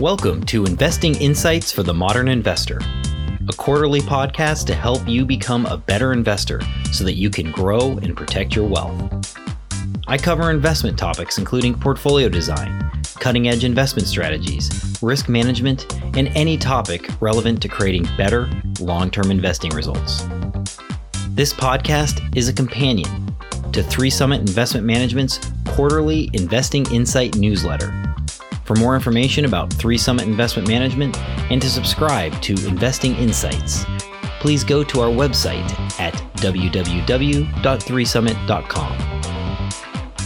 Welcome to Investing Insights for the Modern Investor, a quarterly podcast to help you become a better investor so that you can grow and protect your wealth. I cover investment topics including portfolio design, cutting edge investment strategies, risk management, and any topic relevant to creating better long term investing results. This podcast is a companion to Three Summit Investment Management's quarterly Investing Insight newsletter. For more information about Three Summit Investment Management and to subscribe to Investing Insights, please go to our website at www.threesummit.com.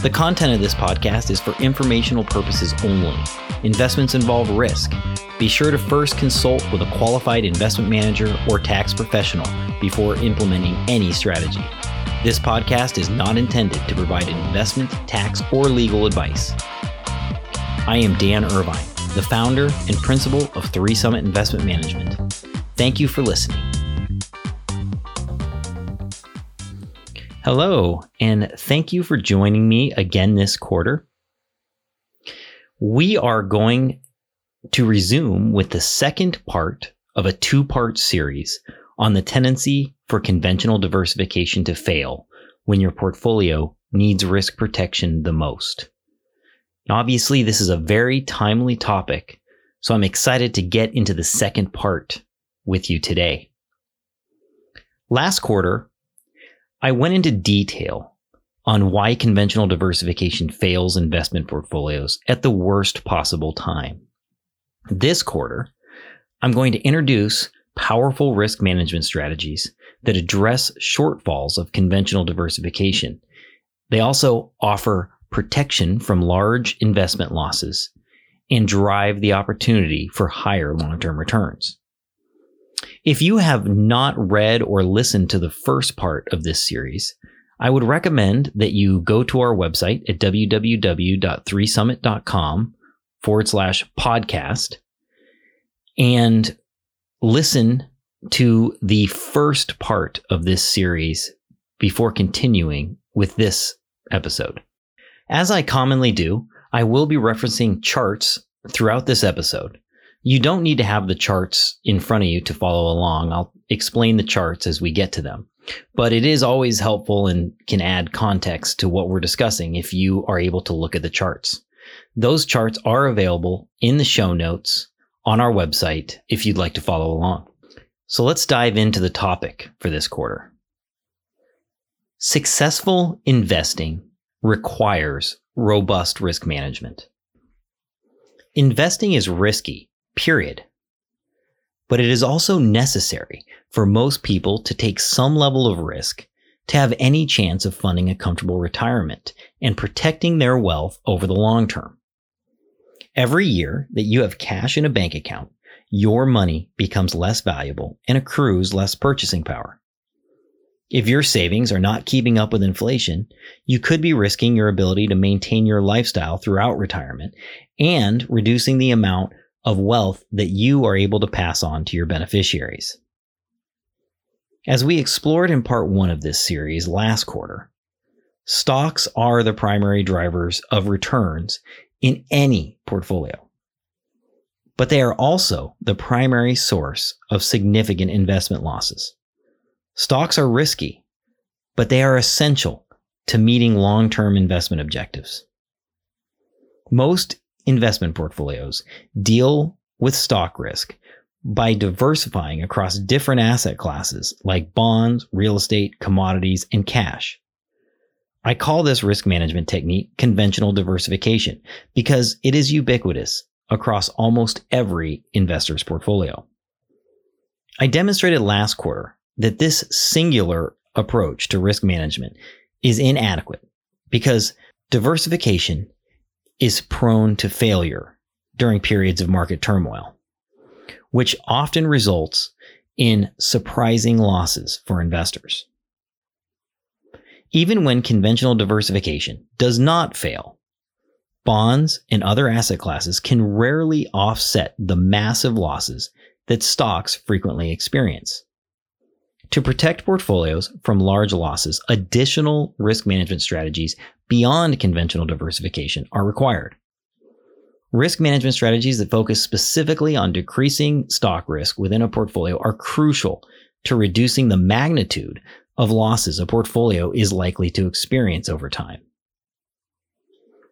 The content of this podcast is for informational purposes only. Investments involve risk. Be sure to first consult with a qualified investment manager or tax professional before implementing any strategy. This podcast is not intended to provide investment, tax, or legal advice. I am Dan Irvine, the founder and principal of Three Summit Investment Management. Thank you for listening. Hello, and thank you for joining me again this quarter. We are going to resume with the second part of a two part series on the tendency for conventional diversification to fail when your portfolio needs risk protection the most. Now, obviously, this is a very timely topic, so I'm excited to get into the second part with you today. Last quarter, I went into detail on why conventional diversification fails investment portfolios at the worst possible time. This quarter, I'm going to introduce powerful risk management strategies that address shortfalls of conventional diversification. They also offer protection from large investment losses and drive the opportunity for higher long term returns. If you have not read or listened to the first part of this series, I would recommend that you go to our website at www.threesummit.com forward slash podcast and listen to the first part of this series before continuing with this episode. As I commonly do, I will be referencing charts throughout this episode. You don't need to have the charts in front of you to follow along. I'll explain the charts as we get to them. But it is always helpful and can add context to what we're discussing if you are able to look at the charts. Those charts are available in the show notes on our website if you'd like to follow along. So let's dive into the topic for this quarter. Successful investing requires robust risk management. Investing is risky, period. But it is also necessary for most people to take some level of risk to have any chance of funding a comfortable retirement and protecting their wealth over the long term. Every year that you have cash in a bank account, your money becomes less valuable and accrues less purchasing power. If your savings are not keeping up with inflation, you could be risking your ability to maintain your lifestyle throughout retirement and reducing the amount of wealth that you are able to pass on to your beneficiaries. As we explored in part one of this series last quarter, stocks are the primary drivers of returns in any portfolio but they are also the primary source of significant investment losses. Stocks are risky, but they are essential to meeting long term investment objectives. Most investment portfolios deal with stock risk by diversifying across different asset classes like bonds, real estate, commodities, and cash. I call this risk management technique conventional diversification because it is ubiquitous across almost every investor's portfolio. I demonstrated last quarter that this singular approach to risk management is inadequate because diversification is prone to failure during periods of market turmoil, which often results in surprising losses for investors. Even when conventional diversification does not fail, bonds, and other asset classes can rarely offset the massive losses that stocks frequently experience. To protect portfolios from large losses, additional risk management strategies beyond conventional diversification are required. Risk management strategies that focus specifically on decreasing stock risk within a portfolio are crucial to reducing the magnitude of losses a portfolio is likely to experience over time.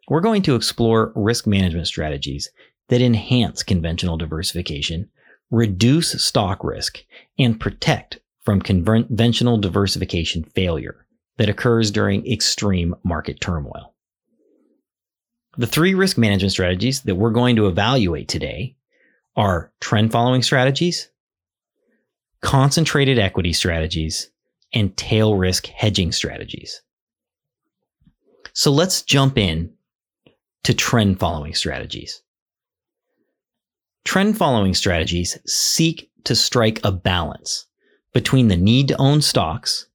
We're going to explore risk management strategies that enhance conventional diversification, reduce stock risk, and protect from conventional diversification failure that occurs during extreme market turmoil. The three risk management strategies that we're going to evaluate today are trend following strategies, concentrated equity strategies, and tail risk hedging strategies. So let's jump in to trend following strategies. Trend following strategies seek to strike a balance between the need to own stocks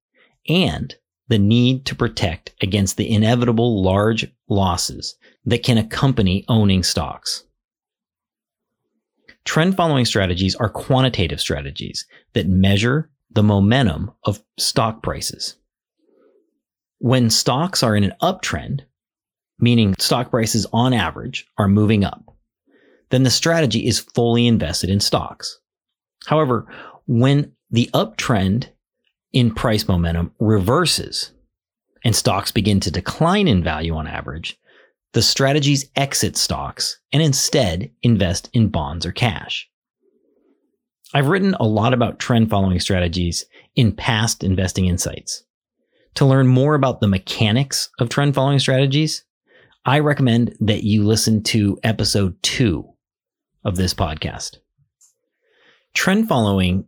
and the need to protect against the inevitable large losses that can accompany owning stocks. Trend following strategies are quantitative strategies that measure the momentum of stock prices. When stocks are in an uptrend, meaning stock prices on average are moving up, then the strategy is fully invested in stocks. However, when the uptrend in price momentum reverses and stocks begin to decline in value on average, the strategies exit stocks and instead invest in bonds or cash. I've written a lot about trend following strategies in past investing insights. To learn more about the mechanics of trend following strategies, I recommend that you listen to episode two of this podcast. Trend following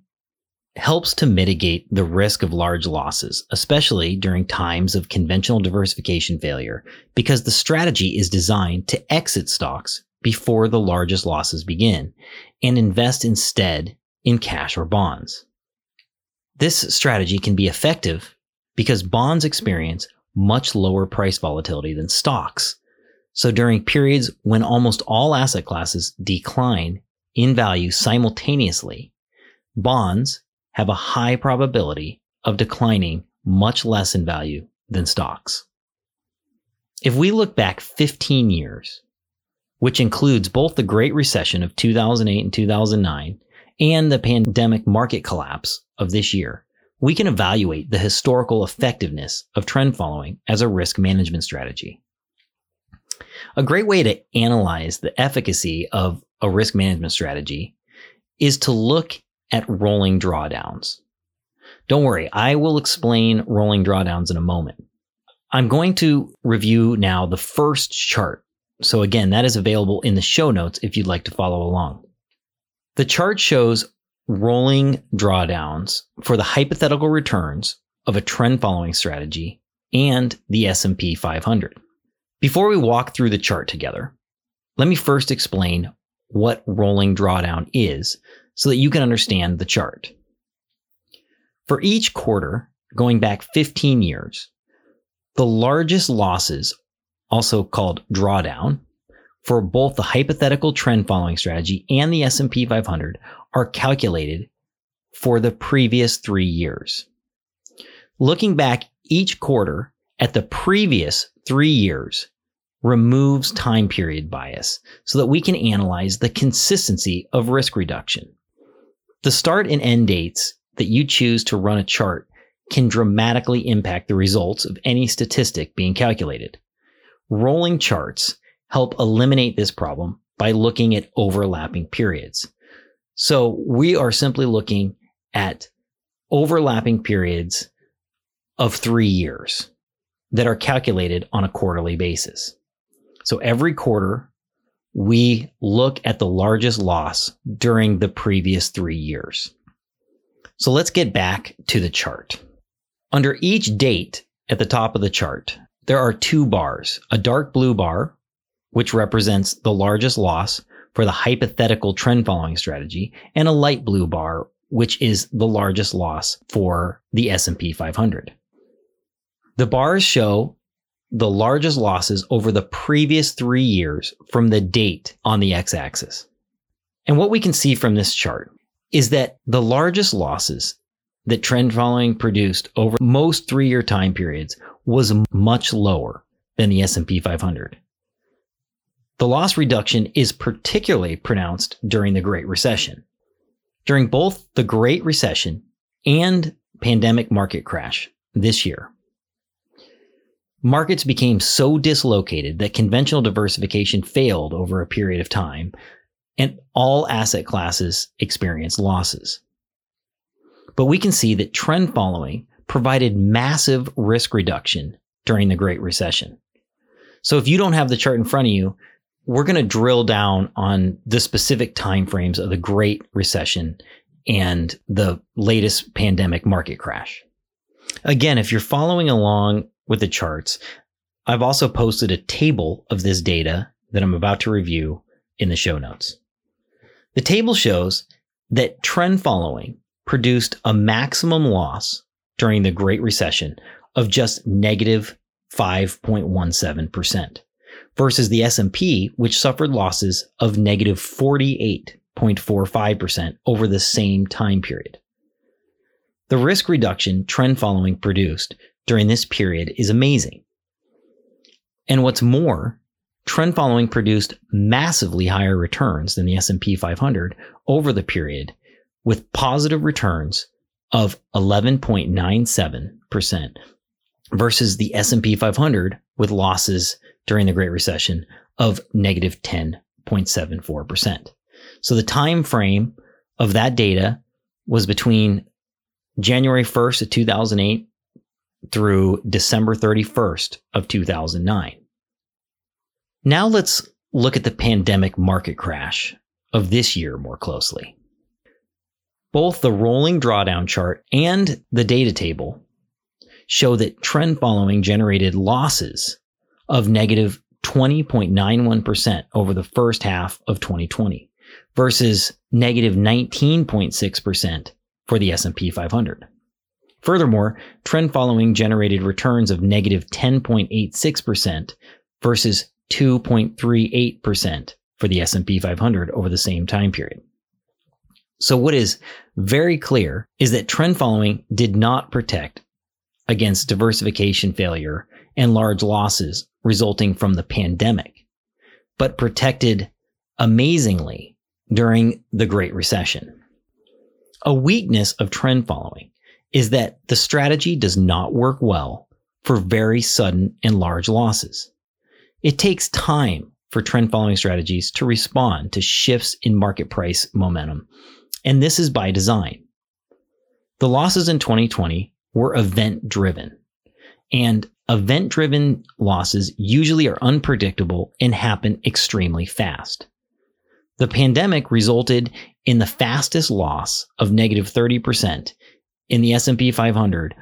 helps to mitigate the risk of large losses, especially during times of conventional diversification failure, because the strategy is designed to exit stocks before the largest losses begin and invest instead in cash or bonds. This strategy can be effective because bonds experience much lower price volatility than stocks. So during periods when almost all asset classes decline in value simultaneously, bonds have a high probability of declining much less in value than stocks. If we look back 15 years, which includes both the Great Recession of 2008 and 2009 and the pandemic market collapse of this year, we can evaluate the historical effectiveness of trend following as a risk management strategy. A great way to analyze the efficacy of a risk management strategy is to look at rolling drawdowns. Don't worry, I will explain rolling drawdowns in a moment. I'm going to review now the first chart. So again, that is available in the show notes if you'd like to follow along. The chart shows rolling drawdowns for the hypothetical returns of a trend following strategy and the S&P 500. Before we walk through the chart together, let me first explain what rolling drawdown is so that you can understand the chart. For each quarter, going back 15 years, the largest losses, also called drawdown, for both the hypothetical trend following strategy and the S&P 500 are calculated for the previous 3 years. Looking back each quarter at the previous 3 years removes time period bias so that we can analyze the consistency of risk reduction. The start and end dates that you choose to run a chart can dramatically impact the results of any statistic being calculated. Rolling charts help eliminate this problem by looking at overlapping periods. So we are simply looking at overlapping periods of three years that are calculated on a quarterly basis. So every quarter we look at the largest loss during the previous three years. So let's get back to the chart. Under each date at the top of the chart, there are two bars a dark blue bar, which represents the largest loss for the hypothetical trend following strategy, and a light blue bar, which is the largest loss for the S&P 500. The bars show the largest losses over the previous three years from the date on the x axis. And what we can see from this chart is that the largest losses that trend following produced over most three year time periods was much lower than the S&P 500. The loss reduction is particularly pronounced during the Great Recession. During both the Great Recession and pandemic market crash this year, markets became so dislocated that conventional diversification failed over a period of time, and all asset classes experienced losses. But we can see that trend following provided massive risk reduction during the Great Recession. So if you don't have the chart in front of you, we're going to drill down on the specific timeframes of the Great Recession and the latest pandemic market crash. Again, if you're following along with the charts, I've also posted a table of this data that I'm about to review in the show notes. The table shows that trend following produced a maximum loss during the Great Recession of just negative 5.17% versus the S&P which suffered losses of negative 48.45% over the same time period. The risk reduction trend following produced during this period is amazing. And what's more, trend following produced massively higher returns than the S&P 500 over the period with positive returns of 11.97% versus the S&P 500 with losses during the Great Recession of negative 10.74%. So the time frame of that data was between January 1st of 2008 through December 31st of 2009. Now let's look at the pandemic market crash of this year more closely. Both the rolling drawdown chart and the data table show that trend following generated losses of negative 20.91% over the first half of 2020 versus negative 19.6% for the S&P 500. Furthermore, trend following generated returns of negative 10.86% versus 2.38% for the S&P 500 over the same time period. So what is very clear is that trend following did not protect against diversification failure and large losses resulting from the pandemic, but protected amazingly during the Great Recession. A weakness of trend following is that the strategy does not work well for very sudden and large losses. It takes time for trend following strategies to respond to shifts in market price momentum, and this is by design. The losses in 2020 were event driven, and event driven losses usually are unpredictable and happen extremely fast. The pandemic resulted in the fastest loss of negative 30% in the S&P 500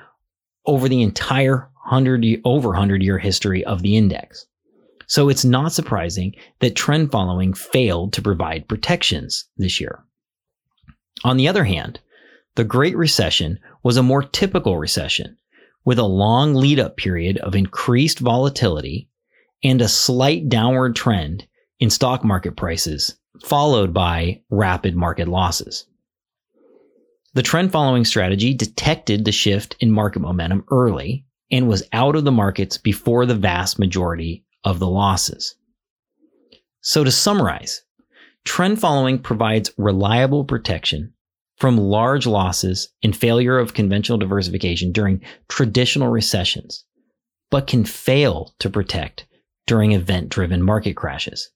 over the entire 100 over 100 year history of the index. So it's not surprising that trend following failed to provide protections this year. On the other hand, the Great Recession was a more typical recession with a long lead up period of increased volatility and a slight downward trend in stock market prices, followed by rapid market losses. The trend following strategy detected the shift in market momentum early and was out of the markets before the vast majority of the losses. So to summarize, trend following provides reliable protection from large losses and failure of conventional diversification during traditional recessions, but can fail to protect during event driven market crashes.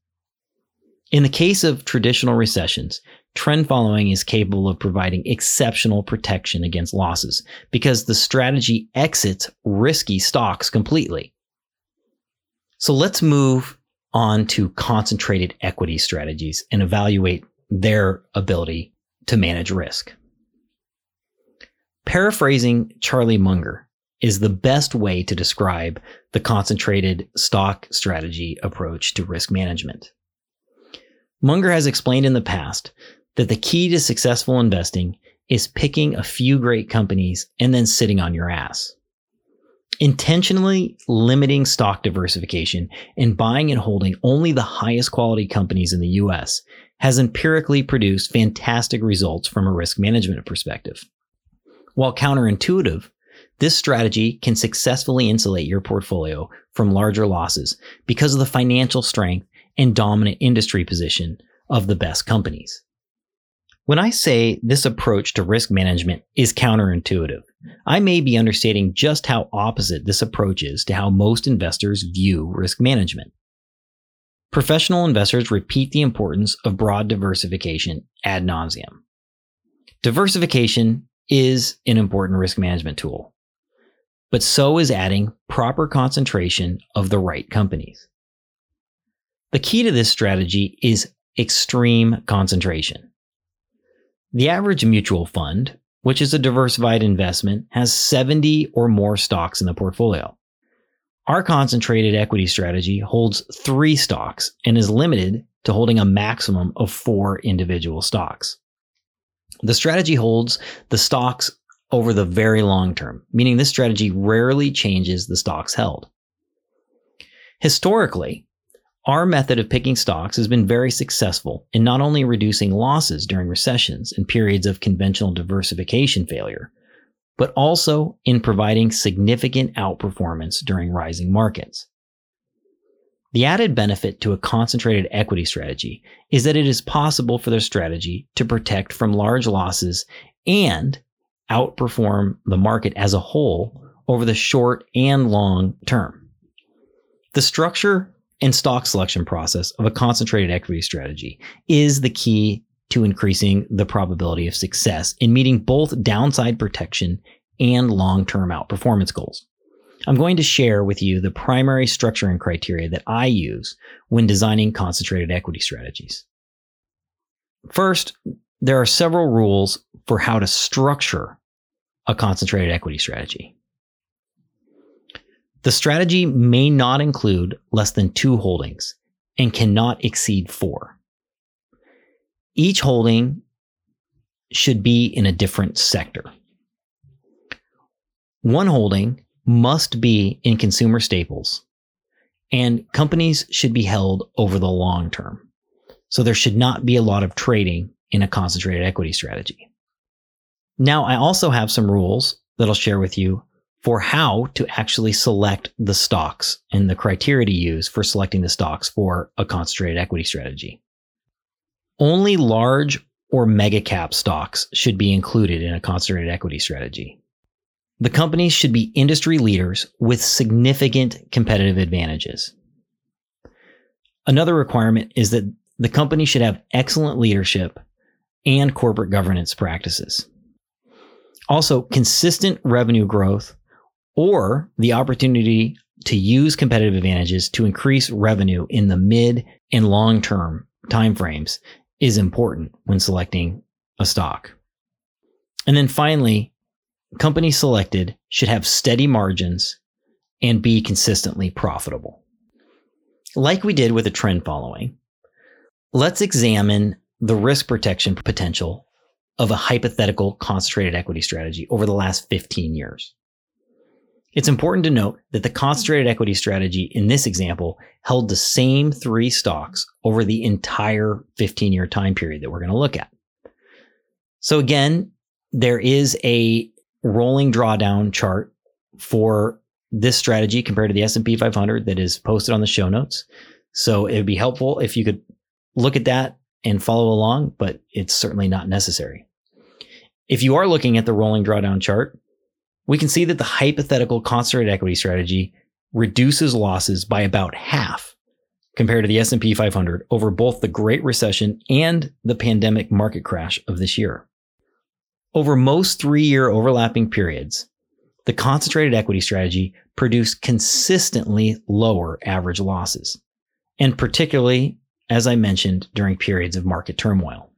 In the case of traditional recessions, trend following is capable of providing exceptional protection against losses because the strategy exits risky stocks completely. So let's move on to concentrated equity strategies and evaluate their ability to manage risk. Paraphrasing Charlie Munger is the best way to describe the concentrated stock strategy approach to risk management. Munger has explained in the past that the key to successful investing is picking a few great companies and then sitting on your ass. Intentionally limiting stock diversification and buying and holding only the highest quality companies in the US has empirically produced fantastic results from a risk management perspective. While counterintuitive, this strategy can successfully insulate your portfolio from larger losses because of the financial strength and dominant industry position of the best companies. When I say this approach to risk management is counterintuitive, I may be understating just how opposite this approach is to how most investors view risk management. Professional investors repeat the importance of broad diversification ad nauseum. Diversification is an important risk management tool, but so is adding proper concentration of the right companies. The key to this strategy is extreme concentration. The average mutual fund, which is a diversified investment, has 70 or more stocks in the portfolio. Our concentrated equity strategy holds three stocks and is limited to holding a maximum of four individual stocks. The strategy holds the stocks over the very long term, meaning this strategy rarely changes the stocks held. Historically, our method of picking stocks has been very successful in not only reducing losses during recessions and periods of conventional diversification failure, but also in providing significant outperformance during rising markets. The added benefit to a concentrated equity strategy is that it is possible for the strategy to protect from large losses and outperform the market as a whole over the short and long term. The structure and stock selection process of a concentrated equity strategy is the key to increasing the probability of success in meeting both downside protection and long term outperformance goals. I'm going to share with you the primary structuring criteria that I use when designing concentrated equity strategies. First, there are several rules for how to structure a concentrated equity strategy. The strategy may not include less than two holdings and cannot exceed four. Each holding should be in a different sector. One holding must be in consumer staples, and companies should be held over the long term. So there should not be a lot of trading in a concentrated equity strategy. Now, I also have some rules that I'll share with you for how to actually select the stocks and the criteria to use for selecting the stocks for a concentrated equity strategy. Only large or mega cap stocks should be included in a concentrated equity strategy. The companies should be industry leaders with significant competitive advantages. Another requirement is that the company should have excellent leadership and corporate governance practices. Also, consistent revenue growth or the opportunity to use competitive advantages to increase revenue in the mid and long term timeframes is important when selecting a stock. And then finally, companies selected should have steady margins and be consistently profitable. Like we did with the trend following, let's examine the risk protection potential of a hypothetical concentrated equity strategy over the last 15 years. It's important to note that the concentrated mm-hmm. equity strategy in this example held the same three stocks over the entire 15 year time period that we're going to look at. So again, there is a rolling drawdown chart for this strategy compared to the S&P 500 that is posted on the show notes. So it would be helpful if you could look at that and follow along, but it's certainly not necessary. If you are looking at the rolling drawdown chart, we can see that the hypothetical concentrated equity strategy reduces losses by about half compared to the S&P 500 over both the Great Recession and the pandemic market crash of this year. Over most 3-year overlapping periods, the concentrated equity strategy produced consistently lower average losses, and particularly as I mentioned during periods of market turmoil.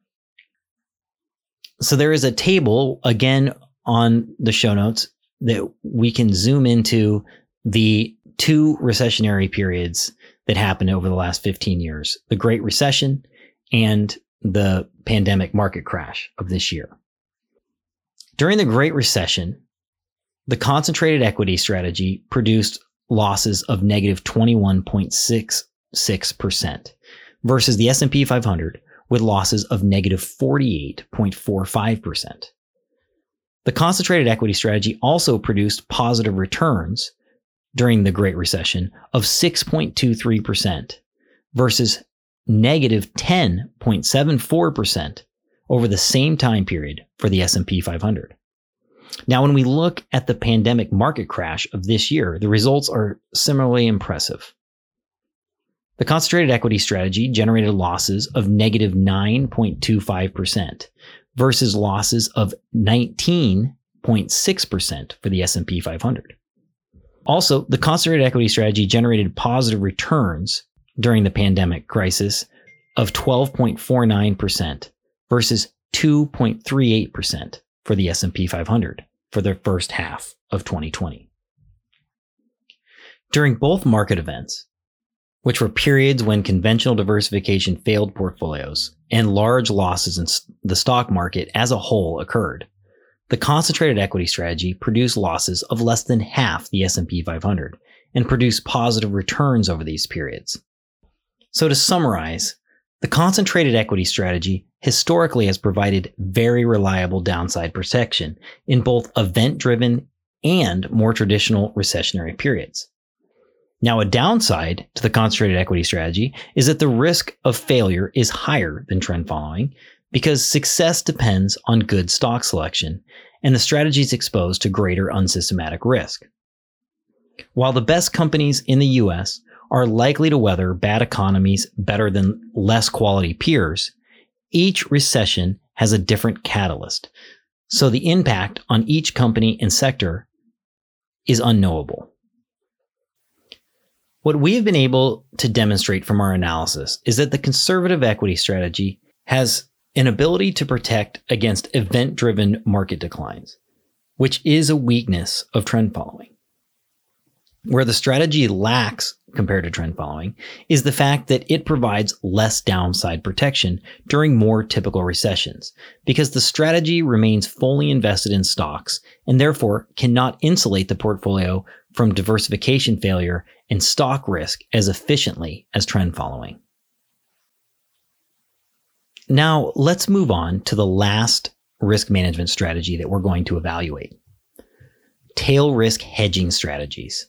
So there is a table again on the show notes that we can zoom into the two recessionary periods that happened over the last 15 years the Great Recession and the pandemic market crash of this year. During the Great Recession, the concentrated equity strategy produced losses of negative 21.66% versus the S&P 500 with losses of negative 48.45%. The concentrated equity strategy also produced positive returns during the Great Recession of 6.23% versus negative 10.74% over the same time period for the S&P 500. Now, when we look at the pandemic market crash of this year, the results are similarly impressive. The concentrated equity strategy generated losses of negative 9.25% versus losses of 19.6% for the S&P 500. Also, the concentrated equity strategy generated positive returns during the pandemic crisis of 12.49% versus 2.38% for the S&P 500 for the first half of 2020. During both market events, which were periods when conventional diversification failed portfolios and large losses in the stock market as a whole occurred, the concentrated equity strategy produced losses of less than half the S&P 500 and produced positive returns over these periods. So to summarize, the concentrated equity strategy historically has provided very reliable downside protection in both event driven and more traditional recessionary periods. Now, a downside to the concentrated equity strategy is that the risk of failure is higher than trend following because success depends on good stock selection and the strategy is exposed to greater unsystematic risk. While the best companies in the US are likely to weather bad economies better than less quality peers, each recession has a different catalyst. So the impact on each company and sector is unknowable. What we have been able to demonstrate from our analysis is that the conservative equity strategy has an ability to protect against event driven market declines, which is a weakness of trend following. Where the strategy lacks compared to trend following is the fact that it provides less downside protection during more typical recessions because the strategy remains fully invested in stocks and therefore cannot insulate the portfolio from diversification failure and stock risk as efficiently as trend following. Now, let's move on to the last risk management strategy that we're going to evaluate tail risk hedging strategies.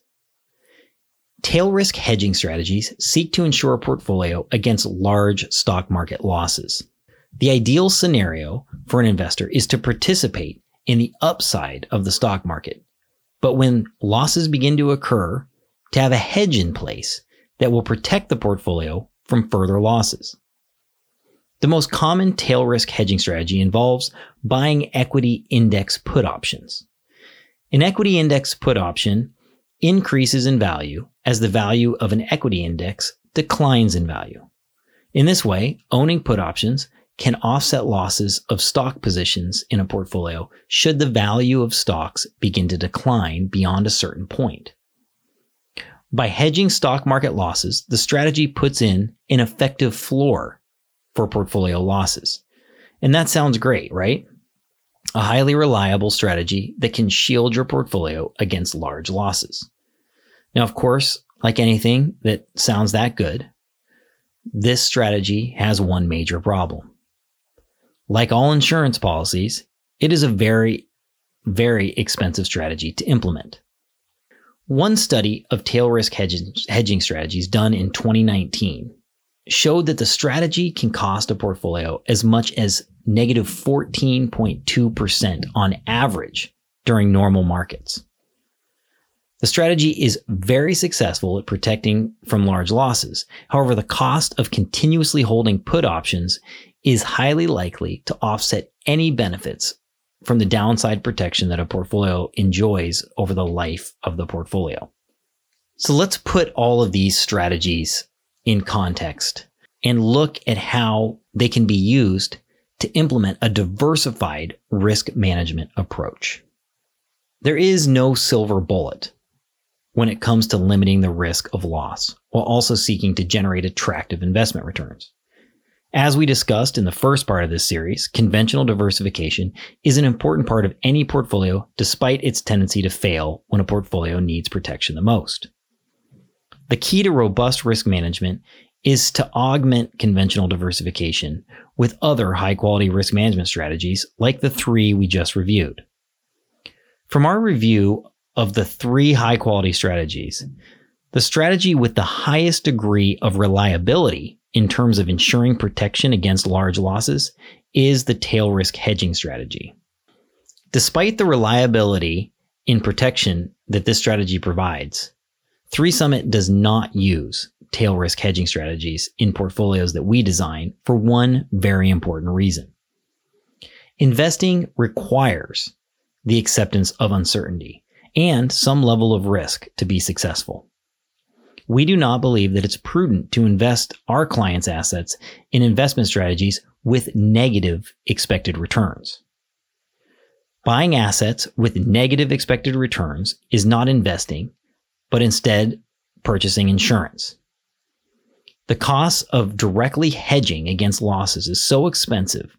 Tail risk hedging strategies seek to insure a portfolio against large stock market losses. The ideal scenario for an investor is to participate in the upside of the stock market. But when losses begin to occur, to have a hedge in place that will protect the portfolio from further losses. The most common tail risk hedging strategy involves buying equity index put options. An equity index put option increases in value as the value of an equity index declines in value. In this way, owning put options can offset losses of stock positions in a portfolio should the value of stocks begin to decline beyond a certain point. By hedging stock market losses, the strategy puts in an effective floor for portfolio losses. And that sounds great, right? A highly reliable strategy that can shield your portfolio against large losses. Now, of course, like anything that sounds that good, this strategy has one major problem. Like all insurance policies, it is a very, very expensive strategy to implement. One study of tail risk hedging, hedging strategies done in 2019 showed that the strategy can cost a portfolio as much as negative 14.2% on average during normal markets. The strategy is very successful at protecting from large losses. However, the cost of continuously holding put options is highly likely to offset any benefits from the downside protection that a portfolio enjoys over the life of the portfolio. So let's put all of these strategies in context and look at how they can be used to implement a diversified risk management approach. There is no silver bullet when it comes to limiting the risk of loss while also seeking to generate attractive investment returns. As we discussed in the first part of this series, conventional diversification is an important part of any portfolio despite its tendency to fail when a portfolio needs protection the most. The key to robust risk management is to augment conventional diversification with other high quality risk management strategies like the three we just reviewed. From our review of the three high quality strategies, the strategy with the highest degree of reliability in terms of ensuring protection against large losses is the tail risk hedging strategy. Despite the reliability in protection that this strategy provides, 3 Summit does not use tail risk hedging strategies in portfolios that we design for one very important reason. Investing requires the acceptance of uncertainty and some level of risk to be successful. We do not believe that it's prudent to invest our clients' assets in investment strategies with negative expected returns. Buying assets with negative expected returns is not investing, but instead purchasing insurance. The cost of directly hedging against losses is so expensive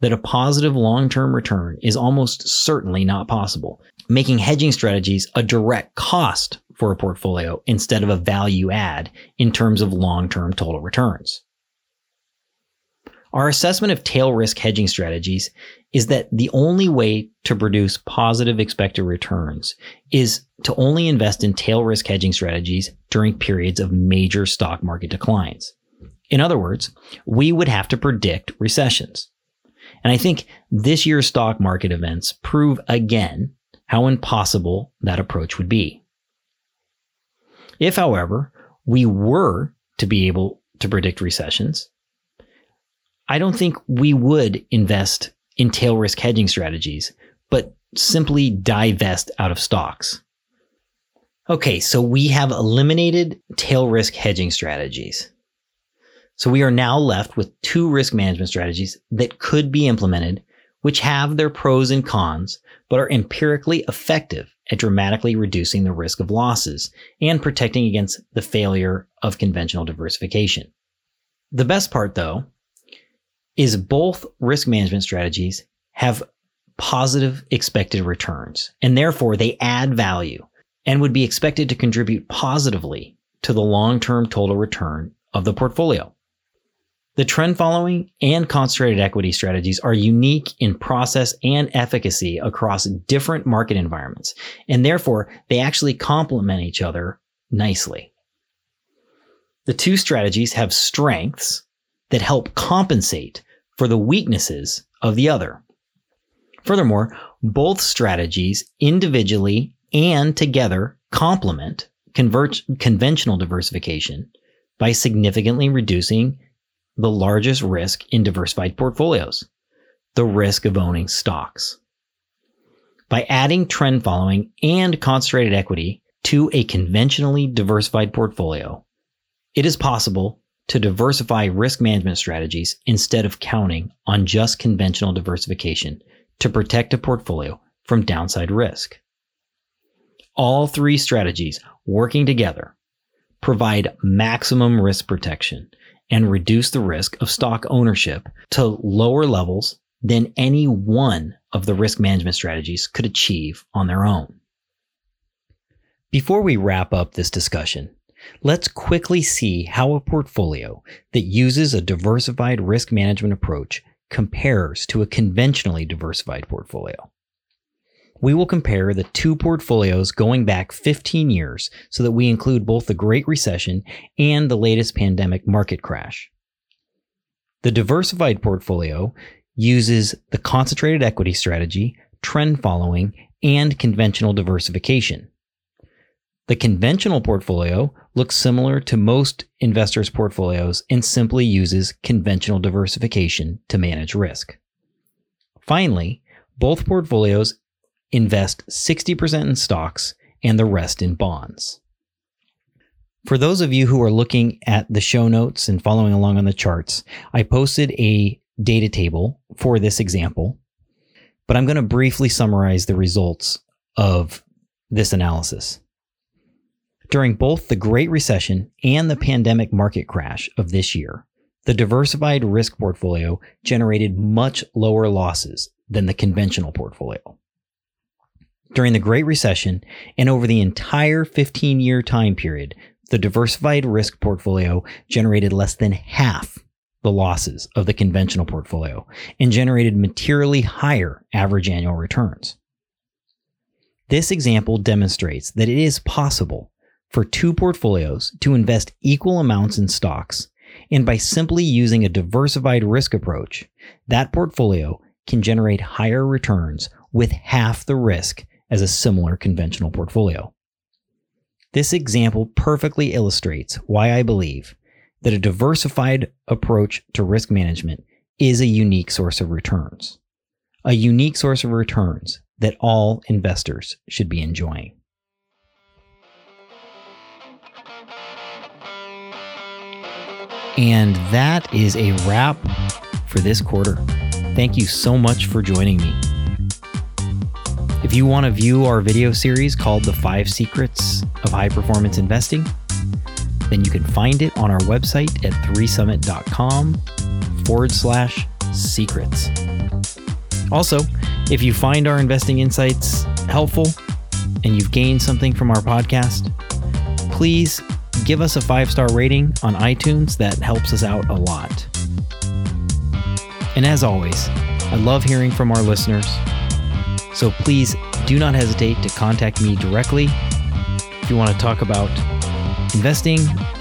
that a positive long term return is almost certainly not possible, making hedging strategies a direct cost for a portfolio instead of a value add in terms of long term total returns. Our assessment of tail risk hedging strategies is that the only way to produce positive expected returns is to only invest in tail risk hedging strategies during periods of major stock market declines. In other words, we would have to predict recessions. And I think this year's stock market events prove again how impossible that approach would be. If, however, we were to be able to predict recessions, I don't think we would invest in tail risk hedging strategies, but simply divest out of stocks. Okay, so we have eliminated tail risk hedging strategies. So we are now left with two risk management strategies that could be implemented, which have their pros and cons, but are empirically effective at dramatically reducing the risk of losses and protecting against the failure of conventional diversification. The best part, though, is both risk management strategies have positive expected returns, and therefore they add value and would be expected to contribute positively to the long term total return of the portfolio. The trend following and concentrated equity strategies are unique in process and efficacy across different market environments, and therefore they actually complement each other nicely. The two strategies have strengths that help compensate for the weaknesses of the other. Furthermore, both strategies individually and together complement conventional diversification by significantly reducing the largest risk in diversified portfolios the risk of owning stocks. By adding trend following and concentrated equity to a conventionally diversified portfolio, it is possible to diversify risk management strategies instead of counting on just conventional diversification to protect a portfolio from downside risk. All three strategies working together provide maximum risk protection and reduce the risk of stock ownership to lower levels than any one of the risk management strategies could achieve on their own. Before we wrap up this discussion, let's quickly see how a portfolio that uses a diversified risk management approach compares to a conventionally diversified portfolio we will compare the two portfolios going back 15 years so that we include both the Great Recession and the latest pandemic market crash. The diversified portfolio uses the concentrated equity strategy, trend following, and conventional diversification. The conventional portfolio looks similar to most investors' portfolios and simply uses conventional diversification to manage risk. Finally, both portfolios invest 60% in stocks and the rest in bonds. For those of you who are looking at the show notes and following along on the charts, I posted a data table for this example, but I'm going to briefly summarize the results of this analysis. During both the Great Recession and the pandemic market crash of this year, the diversified risk portfolio generated much lower losses than the conventional portfolio during the Great Recession and over the entire 15 year time period, the diversified risk portfolio generated less than half the losses of the conventional portfolio and generated materially higher average annual returns. This example demonstrates that it is possible for two portfolios to invest equal amounts in stocks And by simply using a diversified risk approach, that portfolio can generate higher returns with half the risk as a similar conventional portfolio. This example perfectly illustrates why I believe that a diversified approach to risk management is a unique source of returns. A unique source of returns that all investors should be enjoying. And that is a wrap for this quarter. Thank you so much for joining me. If you want to view our video series called The Five Secrets of High Performance Investing, then you can find it on our website at 3summit.com forward slash secrets. Also, if you find our investing insights helpful and you've gained something from our podcast, please give us a five star rating on iTunes. That helps us out a lot. And as always, I love hearing from our listeners. So please do not hesitate to contact me directly if you want to talk about investing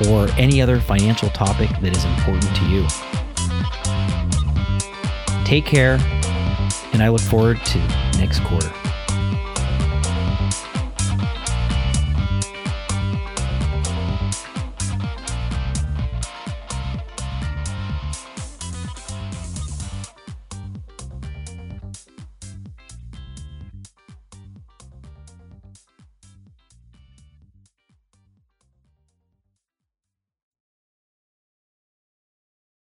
or any other financial topic that is important to you. Take care, and I look forward to next quarter.